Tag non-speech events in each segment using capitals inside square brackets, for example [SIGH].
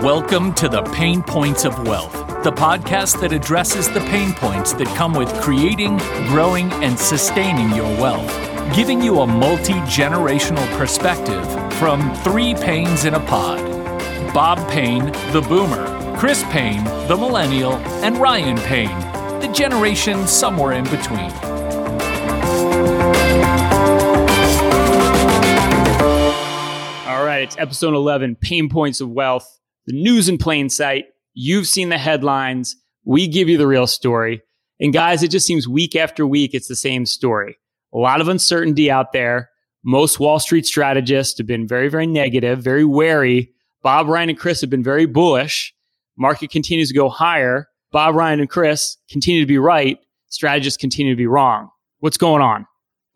Welcome to the Pain Points of Wealth, the podcast that addresses the pain points that come with creating, growing, and sustaining your wealth, giving you a multi generational perspective from three Paynes in a pod Bob Payne, the boomer, Chris Payne, the millennial, and Ryan Payne, the generation somewhere in between. It's episode 11 Pain Points of Wealth, the news in plain sight. You've seen the headlines. We give you the real story. And guys, it just seems week after week, it's the same story. A lot of uncertainty out there. Most Wall Street strategists have been very, very negative, very wary. Bob, Ryan, and Chris have been very bullish. Market continues to go higher. Bob, Ryan, and Chris continue to be right. Strategists continue to be wrong. What's going on?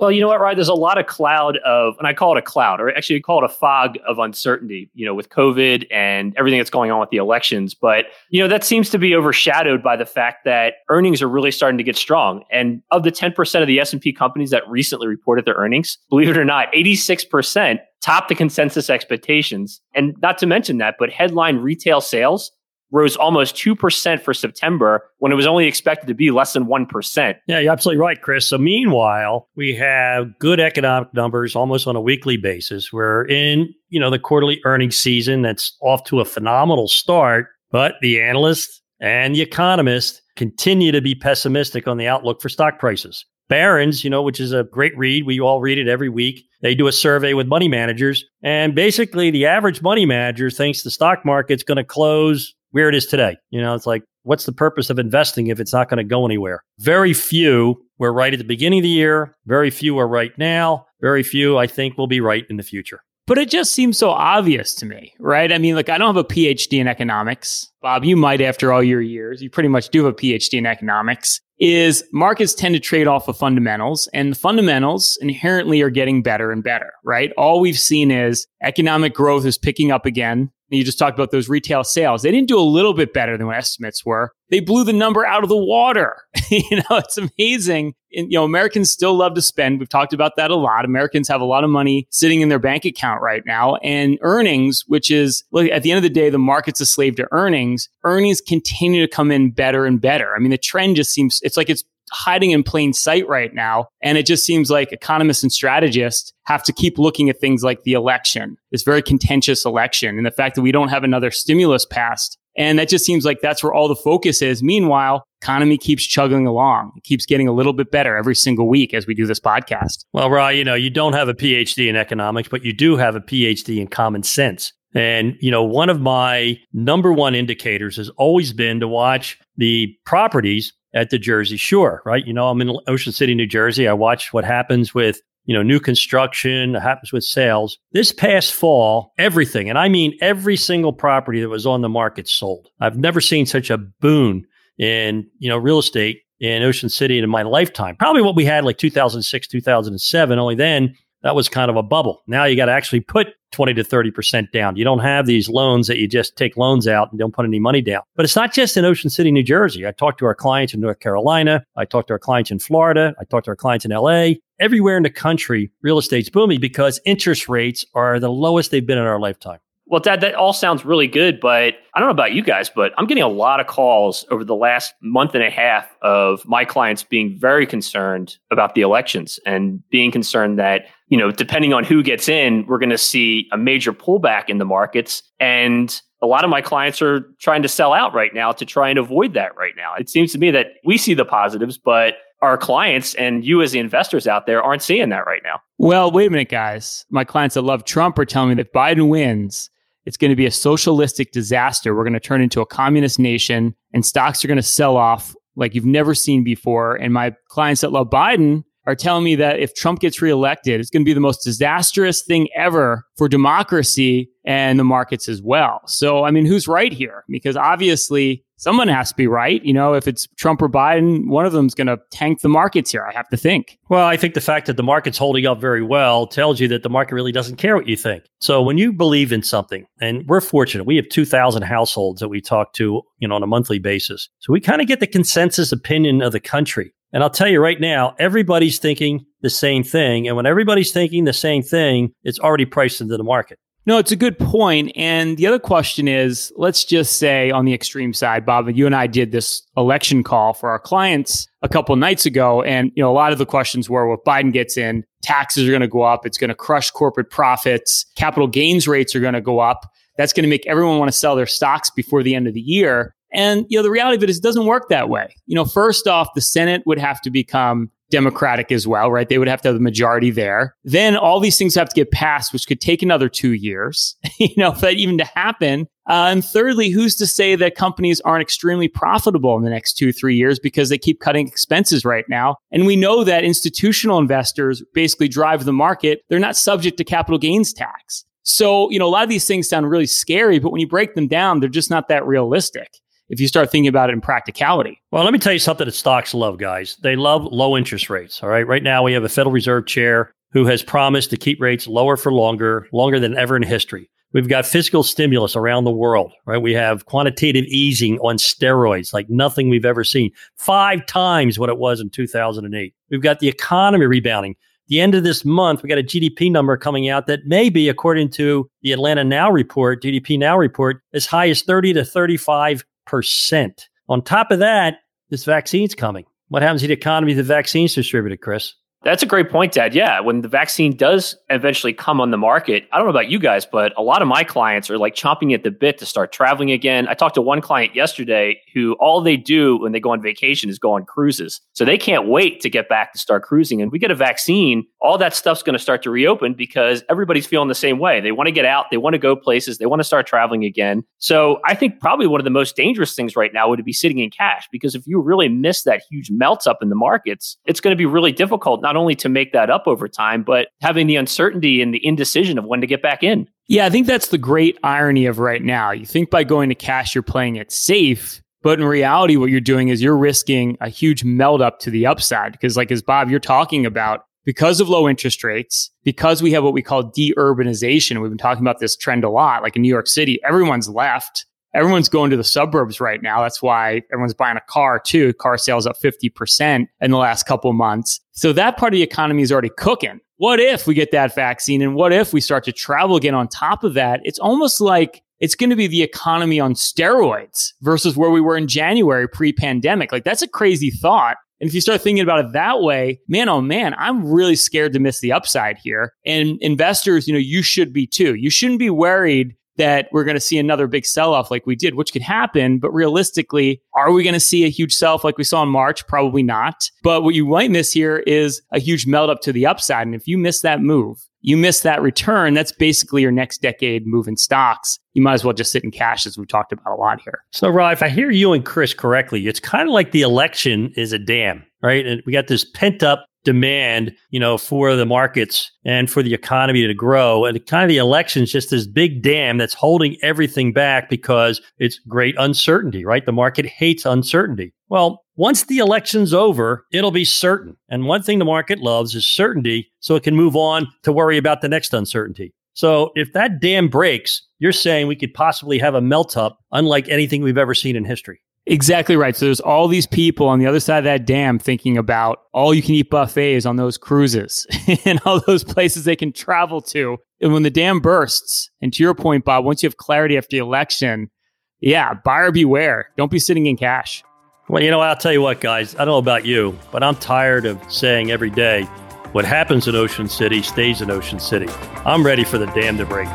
Well, you know what, Ryan? There's a lot of cloud of, and I call it a cloud, or actually call it a fog of uncertainty, you know, with COVID and everything that's going on with the elections. But, you know, that seems to be overshadowed by the fact that earnings are really starting to get strong. And of the 10% of the S&P companies that recently reported their earnings, believe it or not, 86% top the consensus expectations. And not to mention that, but headline retail sales rose almost 2% for September when it was only expected to be less than 1%. Yeah, you're absolutely right, Chris. So, meanwhile, we have good economic numbers almost on a weekly basis. We're in, you know, the quarterly earnings season that's off to a phenomenal start, but the analysts and the economists continue to be pessimistic on the outlook for stock prices. Barron's, you know, which is a great read. We all read it every week. They do a survey with money managers. And basically, the average money manager thinks the stock market's going to close where it is today. You know, it's like, what's the purpose of investing if it's not going to go anywhere? Very few were right at the beginning of the year. Very few are right now. Very few, I think, will be right in the future. But it just seems so obvious to me, right? I mean, like, I don't have a PhD in economics. Bob, you might after all your years. You pretty much do have a PhD in economics. Is markets tend to trade off of fundamentals, and the fundamentals inherently are getting better and better, right? All we've seen is economic growth is picking up again you just talked about those retail sales. They didn't do a little bit better than what estimates were. They blew the number out of the water. [LAUGHS] you know, it's amazing. And, you know, Americans still love to spend. We've talked about that a lot. Americans have a lot of money sitting in their bank account right now and earnings, which is look, at the end of the day, the market's a slave to earnings. Earnings continue to come in better and better. I mean, the trend just seems, it's like it's hiding in plain sight right now. And it just seems like economists and strategists have to keep looking at things like the election, this very contentious election, and the fact that we don't have another stimulus passed. And that just seems like that's where all the focus is. Meanwhile, economy keeps chugging along. It keeps getting a little bit better every single week as we do this podcast. Well, Ryan, you know, you don't have a PhD in economics, but you do have a PhD in common sense. And, you know, one of my number one indicators has always been to watch the properties at the Jersey Shore, right? You know, I'm in Ocean City, New Jersey. I watch what happens with, you know, new construction, happens with sales. This past fall, everything, and I mean every single property that was on the market sold. I've never seen such a boon in, you know, real estate in Ocean City in my lifetime. Probably what we had like 2006, 2007. Only then that was kind of a bubble. Now you got to actually put 20 to 30% down. You don't have these loans that you just take loans out and don't put any money down. But it's not just in Ocean City, New Jersey. I talked to our clients in North Carolina. I talked to our clients in Florida. I talked to our clients in LA. Everywhere in the country, real estate's booming because interest rates are the lowest they've been in our lifetime. Well, Dad, that all sounds really good, but I don't know about you guys, but I'm getting a lot of calls over the last month and a half of my clients being very concerned about the elections and being concerned that, you know, depending on who gets in, we're going to see a major pullback in the markets. And a lot of my clients are trying to sell out right now to try and avoid that right now. It seems to me that we see the positives, but our clients and you as the investors out there aren't seeing that right now. Well, wait a minute, guys. My clients that love Trump are telling me that Biden wins it's going to be a socialistic disaster. We're going to turn into a communist nation and stocks are going to sell off like you've never seen before. And my clients that love Biden are telling me that if Trump gets reelected, it's going to be the most disastrous thing ever for democracy and the markets as well. So, I mean, who's right here? Because obviously someone has to be right. You know, if it's Trump or Biden, one of them's going to tank the markets here. I have to think. Well, I think the fact that the market's holding up very well tells you that the market really doesn't care what you think. So when you believe in something, and we're fortunate, we have 2,000 households that we talk to, you know, on a monthly basis. So we kind of get the consensus opinion of the country. And I'll tell you right now, everybody's thinking the same thing. And when everybody's thinking the same thing, it's already priced into the market. No, it's a good point. And the other question is let's just say on the extreme side, Bob, you and I did this election call for our clients a couple nights ago. And, you know, a lot of the questions were, well, if Biden gets in, taxes are going to go up. It's going to crush corporate profits. Capital gains rates are going to go up. That's going to make everyone want to sell their stocks before the end of the year. And, you know, the reality of it is it doesn't work that way. You know, first off, the Senate would have to become Democratic as well, right? They would have to have the majority there. Then all these things have to get passed, which could take another two years, [LAUGHS] you know, for that even to happen. Uh, and thirdly, who's to say that companies aren't extremely profitable in the next two, three years because they keep cutting expenses right now? And we know that institutional investors basically drive the market. They're not subject to capital gains tax. So, you know, a lot of these things sound really scary, but when you break them down, they're just not that realistic if you start thinking about it in practicality. Well, let me tell you something that stocks love, guys. They love low interest rates. All right. Right now, we have a Federal Reserve chair who has promised to keep rates lower for longer, longer than ever in history. We've got fiscal stimulus around the world, right? We have quantitative easing on steroids like nothing we've ever seen, five times what it was in 2008. We've got the economy rebounding the end of this month, we got a GDP number coming out that may be, according to the Atlanta Now report, GDP Now report, as high as 30 to 35 percent. On top of that, this vaccine's coming. What happens to the economy if the vaccine's distributed, Chris? That's a great point, Dad. Yeah, when the vaccine does eventually come on the market, I don't know about you guys, but a lot of my clients are like chomping at the bit to start traveling again. I talked to one client yesterday who all they do when they go on vacation is go on cruises. So they can't wait to get back to start cruising. And we get a vaccine, all that stuff's going to start to reopen because everybody's feeling the same way. They want to get out, they want to go places, they want to start traveling again. So I think probably one of the most dangerous things right now would be sitting in cash because if you really miss that huge melt up in the markets, it's going to be really difficult not only to make that up over time, but having the uncertainty and the indecision of when to get back in. Yeah, I think that's the great irony of right now. You think by going to cash, you're playing it safe. But in reality, what you're doing is you're risking a huge melt up to the upside. Because, like as Bob, you're talking about, because of low interest rates, because we have what we call deurbanization, we've been talking about this trend a lot, like in New York City, everyone's left everyone's going to the suburbs right now. That's why everyone's buying a car too. Car sales up 50% in the last couple months. So that part of the economy is already cooking. What if we get that vaccine and what if we start to travel again on top of that? It's almost like it's going to be the economy on steroids versus where we were in January pre pandemic. Like that's a crazy thought. And if you start thinking about it that way, man, oh man, I'm really scared to miss the upside here. And investors, you know, you should be too. You shouldn't be worried that we're going to see another big sell off like we did, which could happen. But realistically, are we going to see a huge sell off like we saw in March? Probably not. But what you might miss here is a huge melt up to the upside. And if you miss that move, you miss that return, that's basically your next decade move in stocks. You might as well just sit in cash, as we've talked about a lot here. So, Rob, if I hear you and Chris correctly, it's kind of like the election is a dam, right? And we got this pent up demand, you know, for the markets and for the economy to grow. And kind of the election is just this big dam that's holding everything back because it's great uncertainty, right? The market hates uncertainty. Well, once the election's over, it'll be certain. And one thing the market loves is certainty so it can move on to worry about the next uncertainty. So if that dam breaks, you're saying we could possibly have a melt up unlike anything we've ever seen in history. Exactly right. So there's all these people on the other side of that dam thinking about all you can eat buffets on those cruises [LAUGHS] and all those places they can travel to. And when the dam bursts, and to your point, Bob, once you have clarity after the election, yeah, buyer beware. Don't be sitting in cash. Well, you know, I'll tell you what, guys, I don't know about you, but I'm tired of saying every day what happens in Ocean City stays in Ocean City. I'm ready for the dam to break.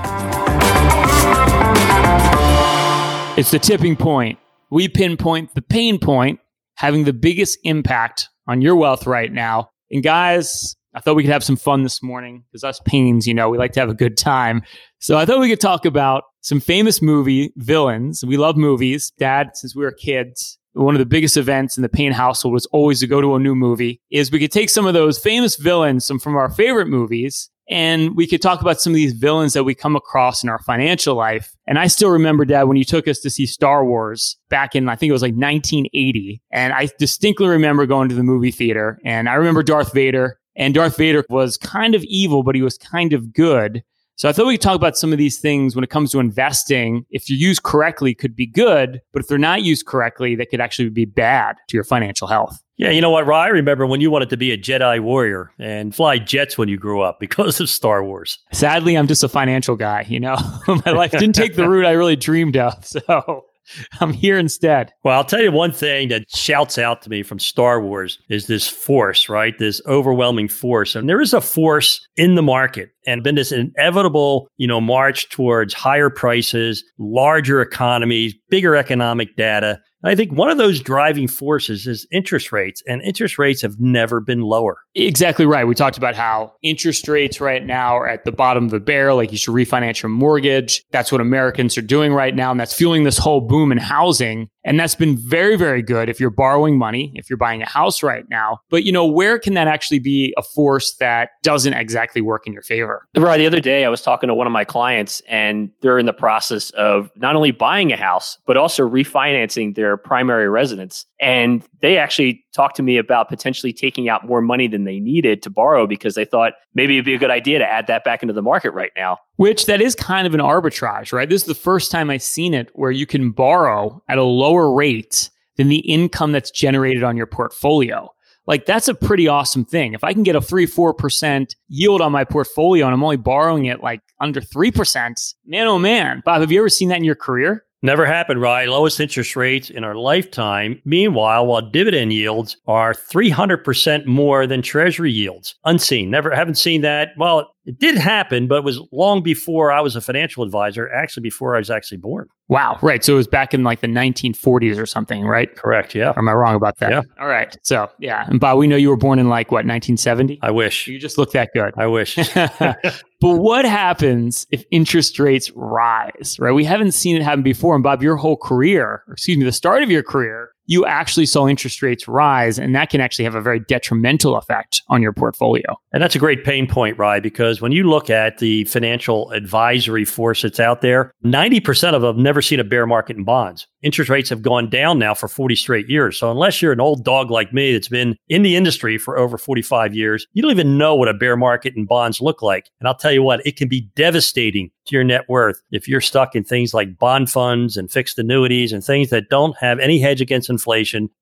It's the tipping point we pinpoint the pain point having the biggest impact on your wealth right now. And guys, I thought we could have some fun this morning because us Paynes, you know, we like to have a good time. So I thought we could talk about some famous movie villains. We love movies. Dad, since we were kids, one of the biggest events in the Payne household was always to go to a new movie. Is we could take some of those famous villains, some from our favorite movies, and we could talk about some of these villains that we come across in our financial life. And I still remember, Dad, when you took us to see Star Wars back in, I think it was like 1980. And I distinctly remember going to the movie theater. And I remember Darth Vader. And Darth Vader was kind of evil, but he was kind of good. So I thought we could talk about some of these things when it comes to investing. If you use correctly, could be good, but if they're not used correctly, they could actually be bad to your financial health. Yeah, you know what, Rye? I remember when you wanted to be a Jedi warrior and fly jets when you grew up [LAUGHS] because of Star Wars. Sadly, I'm just a financial guy. You know, [LAUGHS] my life didn't take the route I really dreamed of. [LAUGHS] So [LAUGHS] I'm here instead. Well, I'll tell you one thing that shouts out to me from Star Wars is this force, right? This overwhelming force. And there is a force in the market and been this inevitable, you know, march towards higher prices, larger economies, bigger economic data. I think one of those driving forces is interest rates, and interest rates have never been lower. Exactly right. We talked about how interest rates right now are at the bottom of the barrel. Like you should refinance your mortgage. That's what Americans are doing right now. And that's fueling this whole boom in housing. And that's been very, very good if you're borrowing money, if you're buying a house right now. But, you know, where can that actually be a force that doesn't exactly work in your favor? Right. The other day, I was talking to one of my clients, and they're in the process of not only buying a house, but also refinancing their primary residence. And they actually talked to me about potentially taking out more money than they needed to borrow because they thought maybe it'd be a good idea to add that back into the market right now. Which that is kind of an arbitrage, right? This is the first time I've seen it where you can borrow at a lower rate than the income that's generated on your portfolio. Like that's a pretty awesome thing. If I can get a three, four percent yield on my portfolio and I'm only borrowing it like under three percent, man, oh man. Bob, have you ever seen that in your career? Never happened, right? Lowest interest rates in our lifetime. Meanwhile, while dividend yields are 300% more than treasury yields. Unseen. Never haven't seen that. Well, it did happen, but it was long before I was a financial advisor, actually before I was actually born. Wow. Right. So it was back in like the 1940s or something, right? Correct. Yeah. Or am I wrong about that? Yeah. All right. So, yeah. And Bob, we know you were born in like what, 1970? I wish. You just look that good. I wish. [LAUGHS] [LAUGHS] but what happens if interest rates rise, right? We haven't seen it happen before. And Bob, your whole career, excuse me, the start of your career, you actually saw interest rates rise, and that can actually have a very detrimental effect on your portfolio. And that's a great pain point, Rye, because when you look at the financial advisory force that's out there, 90% of them have never seen a bear market in bonds. Interest rates have gone down now for 40 straight years. So unless you're an old dog like me that's been in the industry for over 45 years, you don't even know what a bear market in bonds look like. And I'll tell you what, it can be devastating to your net worth if you're stuck in things like bond funds and fixed annuities and things that don't have any hedge against inflation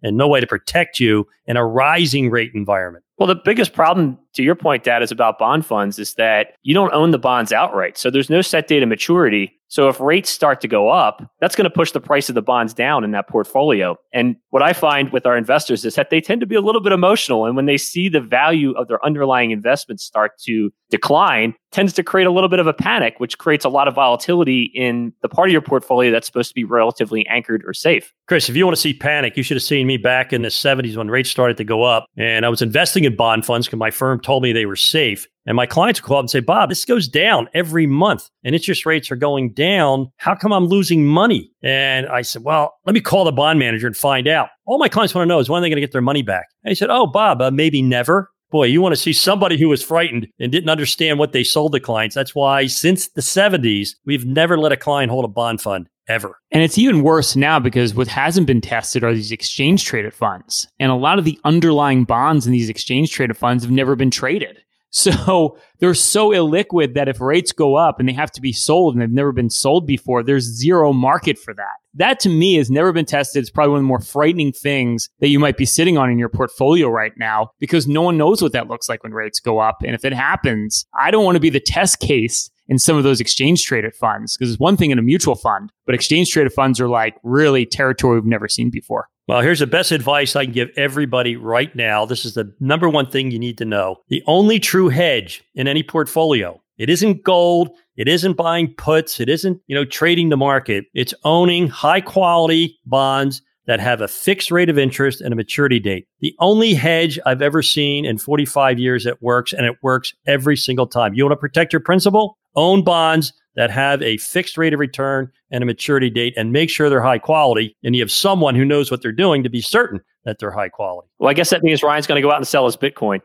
and no way to protect you in a rising rate environment. Well, the biggest problem, to your point, Dad, is about bond funds is that you don't own the bonds outright. So there's no set date of maturity. So if rates start to go up, that's going to push the price of the bonds down in that portfolio. And what I find with our investors is that they tend to be a little bit emotional. And when they see the value of their underlying investments start to decline, tends to create a little bit of a panic, which creates a lot of volatility in the part of your portfolio that's supposed to be relatively anchored or safe. Chris, if you want to see panic, you should have seen me back in the 70s when rates started to go up. And I was investing in bond funds because my firm told me they were safe. And my clients would call up and say, Bob, this goes down every month and interest rates are going down. How come I'm losing money? And I said, well, let me call the bond manager and find out. All my clients want to know is when are they going to get their money back? And he said, oh, Bob, uh, maybe never. Boy, you want to see somebody who was frightened and didn't understand what they sold to clients. That's why since the 70s, we've never let a client hold a bond fund ever. And it's even worse now because what hasn't been tested are these exchange traded funds. And a lot of the underlying bonds in these exchange traded funds have never been traded. [LAUGHS] So they're so illiquid that if rates go up and they have to be sold and they've never been sold before, there's zero market for that. That to me has never been tested. It's probably one of the more frightening things that you might be sitting on in your portfolio right now because no one knows what that looks like when rates go up. And if it happens, I don't want to be the test case in some of those exchange traded funds because it's one thing in a mutual fund, but exchange traded funds are like really territory we've never seen before. Well, here's the best advice I can give everybody right now. This is the number one thing you need to know. The only true hedge in any portfolio. It isn't gold. It isn't buying puts. It isn't, you know, trading the market. It's owning high quality bonds that have a fixed rate of interest and a maturity date. The only hedge I've ever seen in 45 years that works, and it works every single time. You want to protect your principal? Own bonds that have a fixed rate of return and a maturity date and make sure they're high quality. And you have someone who knows what they're doing to be certain that they're high quality. Well, I guess that means Ryan's going to go out and sell his Bitcoin.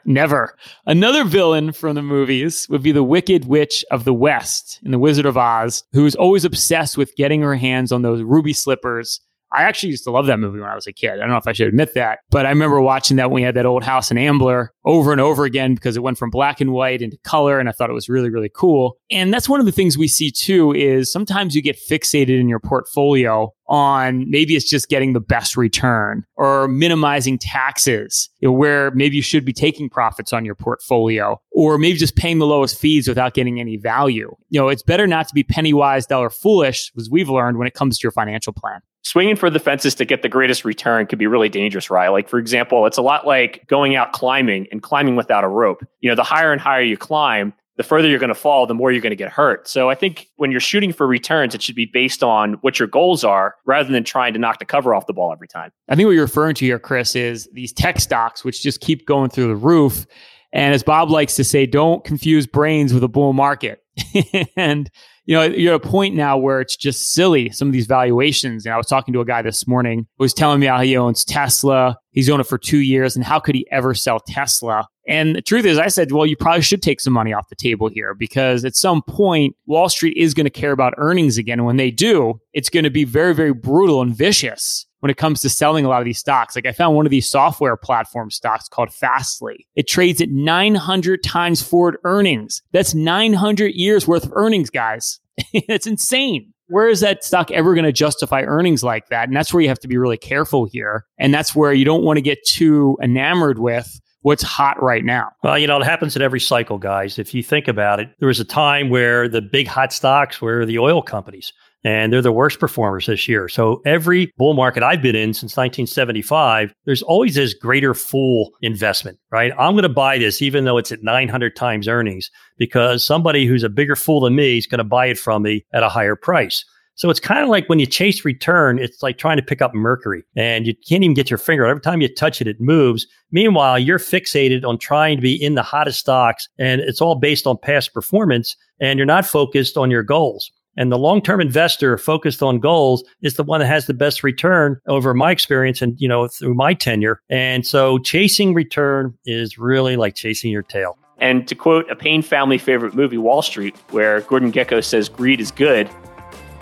[LAUGHS] Never. Another villain from the movies would be the Wicked Witch of the West in The Wizard of Oz, who's always obsessed with getting her hands on those ruby slippers I actually used to love that movie when I was a kid. I don't know if I should admit that, but I remember watching that when we had that old house in Ambler over and over again because it went from black and white into color. And I thought it was really, really cool. And that's one of the things we see too is sometimes you get fixated in your portfolio on maybe it's just getting the best return or minimizing taxes you know, where maybe you should be taking profits on your portfolio or maybe just paying the lowest fees without getting any value. You know, it's better not to be penny wise, dollar foolish, as we've learned when it comes to your financial plan swinging for the fences to get the greatest return could be really dangerous, right? Like, for example, it's a lot like going out climbing and climbing without a rope. You know, the higher and higher you climb, the further you're going to fall, the more you're going to get hurt. So I think when you're shooting for returns, it should be based on what your goals are rather than trying to knock the cover off the ball every time. I think what you're referring to here, Chris, is these tech stocks, which just keep going through the roof. And as Bob likes to say, don't confuse brains with a bull market. [LAUGHS] and you know, you're at a point now where it's just silly, some of these valuations. And I was talking to a guy this morning who was telling me how he owns Tesla. He's owned it for two years. And how could he ever sell Tesla? And the truth is, I said, well, you probably should take some money off the table here because at some point, Wall Street is going to care about earnings again. And when they do, it's going to be very, very brutal and vicious when it comes to selling a lot of these stocks. Like I found one of these software platform stocks called Fastly. It trades at 900 times forward earnings. That's 900 years worth of earnings, guys. [LAUGHS] it's insane. Where is that stock ever going to justify earnings like that? And that's where you have to be really careful here. And that's where you don't want to get too enamored with what's hot right now. Well, you know, it happens in every cycle, guys. If you think about it, there was a time where the big hot stocks were the oil companies and they're the worst performers this year. So every bull market I've been in since 1975, there's always this greater fool investment, right? I'm going to buy this even though it's at 900 times earnings because somebody who's a bigger fool than me is going to buy it from me at a higher price. So it's kind of like when you chase return, it's like trying to pick up mercury and you can't even get your finger. Every time you touch it, it moves. Meanwhile, you're fixated on trying to be in the hottest stocks and it's all based on past performance and you're not focused on your goals. And the long-term investor focused on goals is the one that has the best return over my experience and, you know, through my tenure. And so chasing return is really like chasing your tail. And to quote a Payne family favorite movie, Wall Street, where Gordon Gekko says greed is good,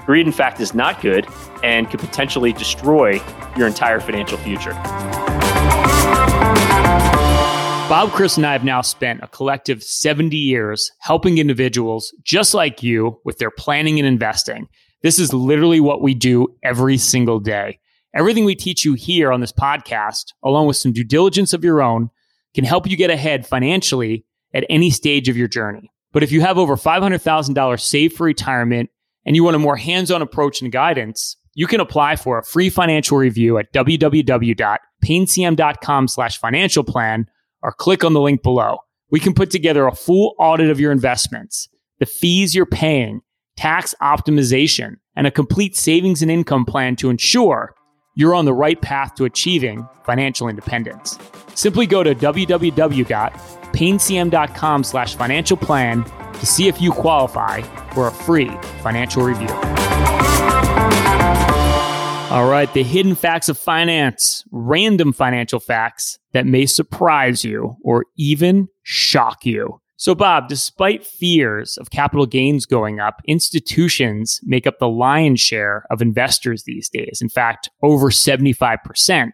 greed, in fact, is not good and could potentially destroy your entire financial future. Bob, Chris, and I have now spent a collective 70 years helping individuals just like you with their planning and investing. This is literally what we do every single day. Everything we teach you here on this podcast, along with some due diligence of your own, can help you get ahead financially at any stage of your journey. But if you have over $500,000 saved for retirement and you want a more hands on approach and guidance, you can apply for a free financial review at www.paynecm.com slash financial plan or click on the link below. We can put together a full audit of your investments, the fees you're paying, tax optimization, and a complete savings and income plan to ensure you're on the right path to achieving financial independence. Simply go to www.paynecm.com slash financial plan to see if you qualify for a free financial review. All right, the hidden facts of finance, random financial facts that may surprise you or even shock you. So, Bob, despite fears of capital gains going up, institutions make up the lion's share of investors these days. In fact, over 75%.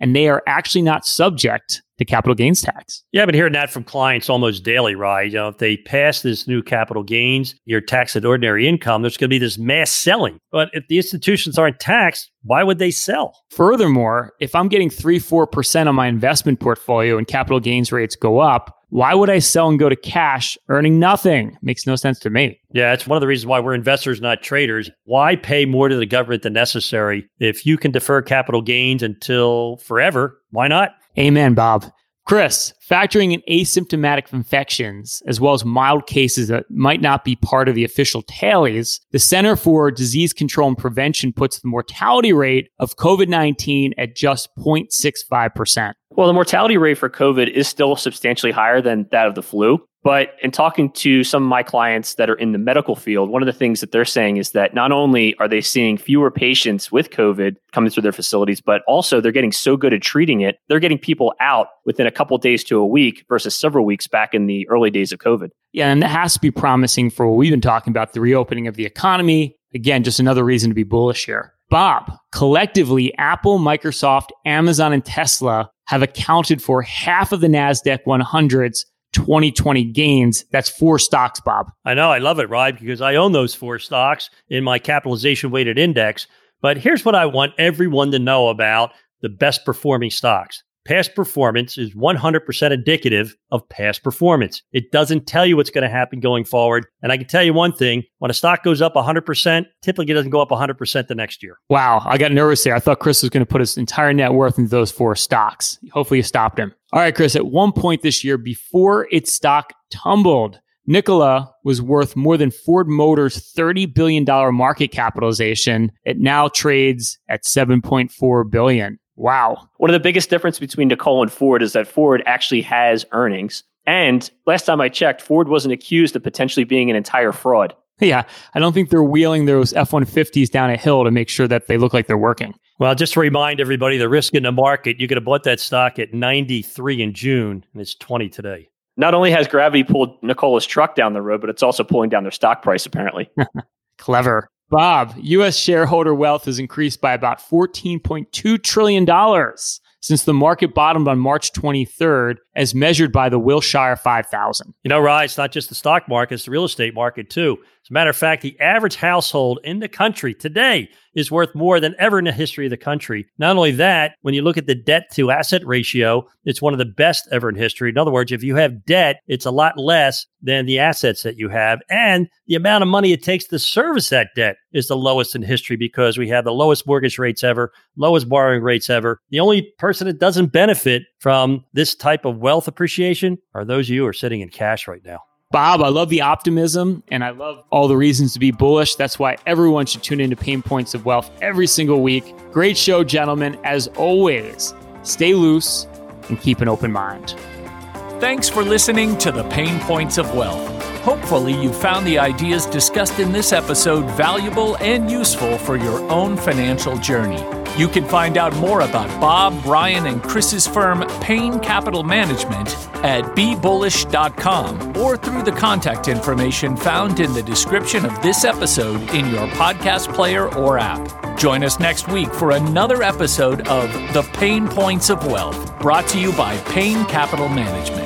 And they are actually not subject to capital gains tax. Yeah, I've been hearing that from clients almost daily, right? You know, if they pass this new capital gains, your tax at ordinary income, there's going to be this mass selling. But if the institutions aren't taxed, why would they sell? Furthermore, if I'm getting 3 4% on my investment portfolio and capital gains rates go up, why would I sell and go to cash earning nothing? Makes no sense to me. Yeah, it's one of the reasons why we're investors, not traders. Why pay more to the government than necessary? If you can defer capital gains until forever, why not? Amen, Bob. Chris, factoring in asymptomatic infections as well as mild cases that might not be part of the official tallies, the Center for Disease Control and Prevention puts the mortality rate of COVID 19 at just 0.65%. Well, the mortality rate for COVID is still substantially higher than that of the flu. But in talking to some of my clients that are in the medical field, one of the things that they're saying is that not only are they seeing fewer patients with COVID coming through their facilities, but also they're getting so good at treating it, they're getting people out within a couple days to a week versus several weeks back in the early days of COVID. Yeah, and that has to be promising for what we've been talking about the reopening of the economy. Again, just another reason to be bullish here. Bob, collectively, Apple, Microsoft, Amazon, and Tesla have accounted for half of the NASDAQ 100's 2020 gains. That's four stocks, Bob. I know. I love it, Rod, because I own those four stocks in my capitalization weighted index. But here's what I want everyone to know about the best performing stocks. Past performance is 100% indicative of past performance. It doesn't tell you what's going to happen going forward. And I can tell you one thing when a stock goes up 100%, typically it doesn't go up 100% the next year. Wow. I got nervous there. I thought Chris was going to put his entire net worth into those four stocks. Hopefully, you stopped him. All right, Chris, at one point this year, before its stock tumbled, Nikola was worth more than Ford Motors' $30 billion market capitalization. It now trades at $7.4 billion. Wow. One of the biggest difference between Nikola and Ford is that Ford actually has earnings. And last time I checked, Ford wasn't accused of potentially being an entire fraud. Yeah, I don't think they're wheeling those F 150s down a hill to make sure that they look like they're working. Well, just to remind everybody, the risk in the market, you could have bought that stock at 93 in June, and it's 20 today. Not only has gravity pulled Nikola's truck down the road, but it's also pulling down their stock price, apparently. [LAUGHS] Clever. Bob, U.S. shareholder wealth has increased by about $14.2 trillion since the market bottomed on March 23rd, as measured by the Wilshire 5000. You know, Ryan, it's not just the stock market, it's the real estate market too. As a matter of fact, the average household in the country today is worth more than ever in the history of the country. Not only that, when you look at the debt to asset ratio, it's one of the best ever in history. In other words, if you have debt, it's a lot less than the assets that you have. And the amount of money it takes to service that debt is the lowest in history because we have the lowest mortgage rates ever, lowest borrowing rates ever. The only person that doesn't benefit from this type of wealth appreciation are those of you who are sitting in cash right now. Bob, I love the optimism and I love all the reasons to be bullish. That's why everyone should tune into Pain Points of Wealth every single week. Great show, gentlemen. As always, stay loose and keep an open mind. Thanks for listening to the Pain Points of Wealth. Hopefully, you found the ideas discussed in this episode valuable and useful for your own financial journey. You can find out more about Bob, Ryan, and Chris's firm, Payne Capital Management, at bebullish.com or through the contact information found in the description of this episode in your podcast player or app. Join us next week for another episode of The Pain Points of Wealth, brought to you by Payne Capital Management.